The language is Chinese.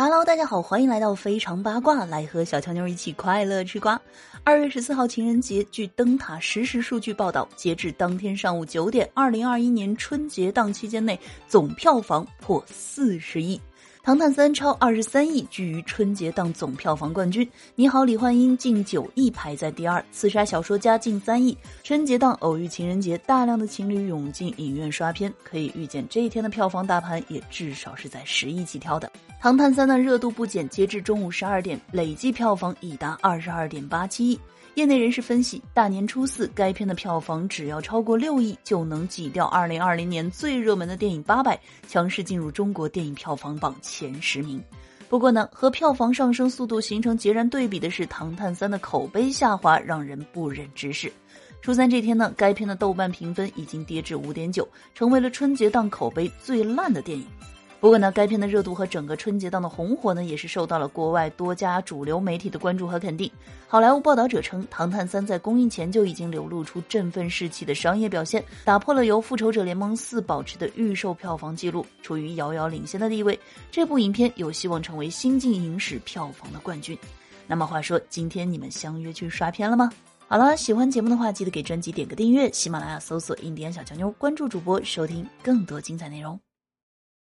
Hello，大家好，欢迎来到非常八卦，来和小乔妞一起快乐吃瓜。二月十四号情人节，据灯塔实时数据报道，截至当天上午九点，二零二一年春节档期间内总票房破四十亿。《唐探三》超二十三亿，居于春节档总票房冠军。《你好，李焕英》近九亿，排在第二。《刺杀小说家》近三亿。春节档偶遇情人节，大量的情侣涌进影院刷片，可以预见这一天的票房大盘也至少是在十亿起跳的。《唐探三》的热度不减，截至中午十二点，累计票房已达二十二点八七亿。业内人士分析，大年初四该片的票房只要超过六亿，就能挤掉二零二零年最热门的电影《八佰》，强势进入中国电影票房榜前前十名。不过呢，和票房上升速度形成截然对比的是，《唐探三》的口碑下滑让人不忍直视。初三这天呢，该片的豆瓣评分已经跌至五点九，成为了春节档口碑最烂的电影。不过呢，该片的热度和整个春节档的红火呢，也是受到了国外多家主流媒体的关注和肯定。好莱坞报道者称，《唐探三》在公映前就已经流露出振奋士气的商业表现，打破了由《复仇者联盟四》保持的预售票房记录，处于遥遥领先的地位。这部影片有希望成为新晋影史票房的冠军。那么话说，今天你们相约去刷片了吗？好了，喜欢节目的话，记得给专辑点个订阅，喜马拉雅搜索“印第安小强妞”，关注主播，收听更多精彩内容。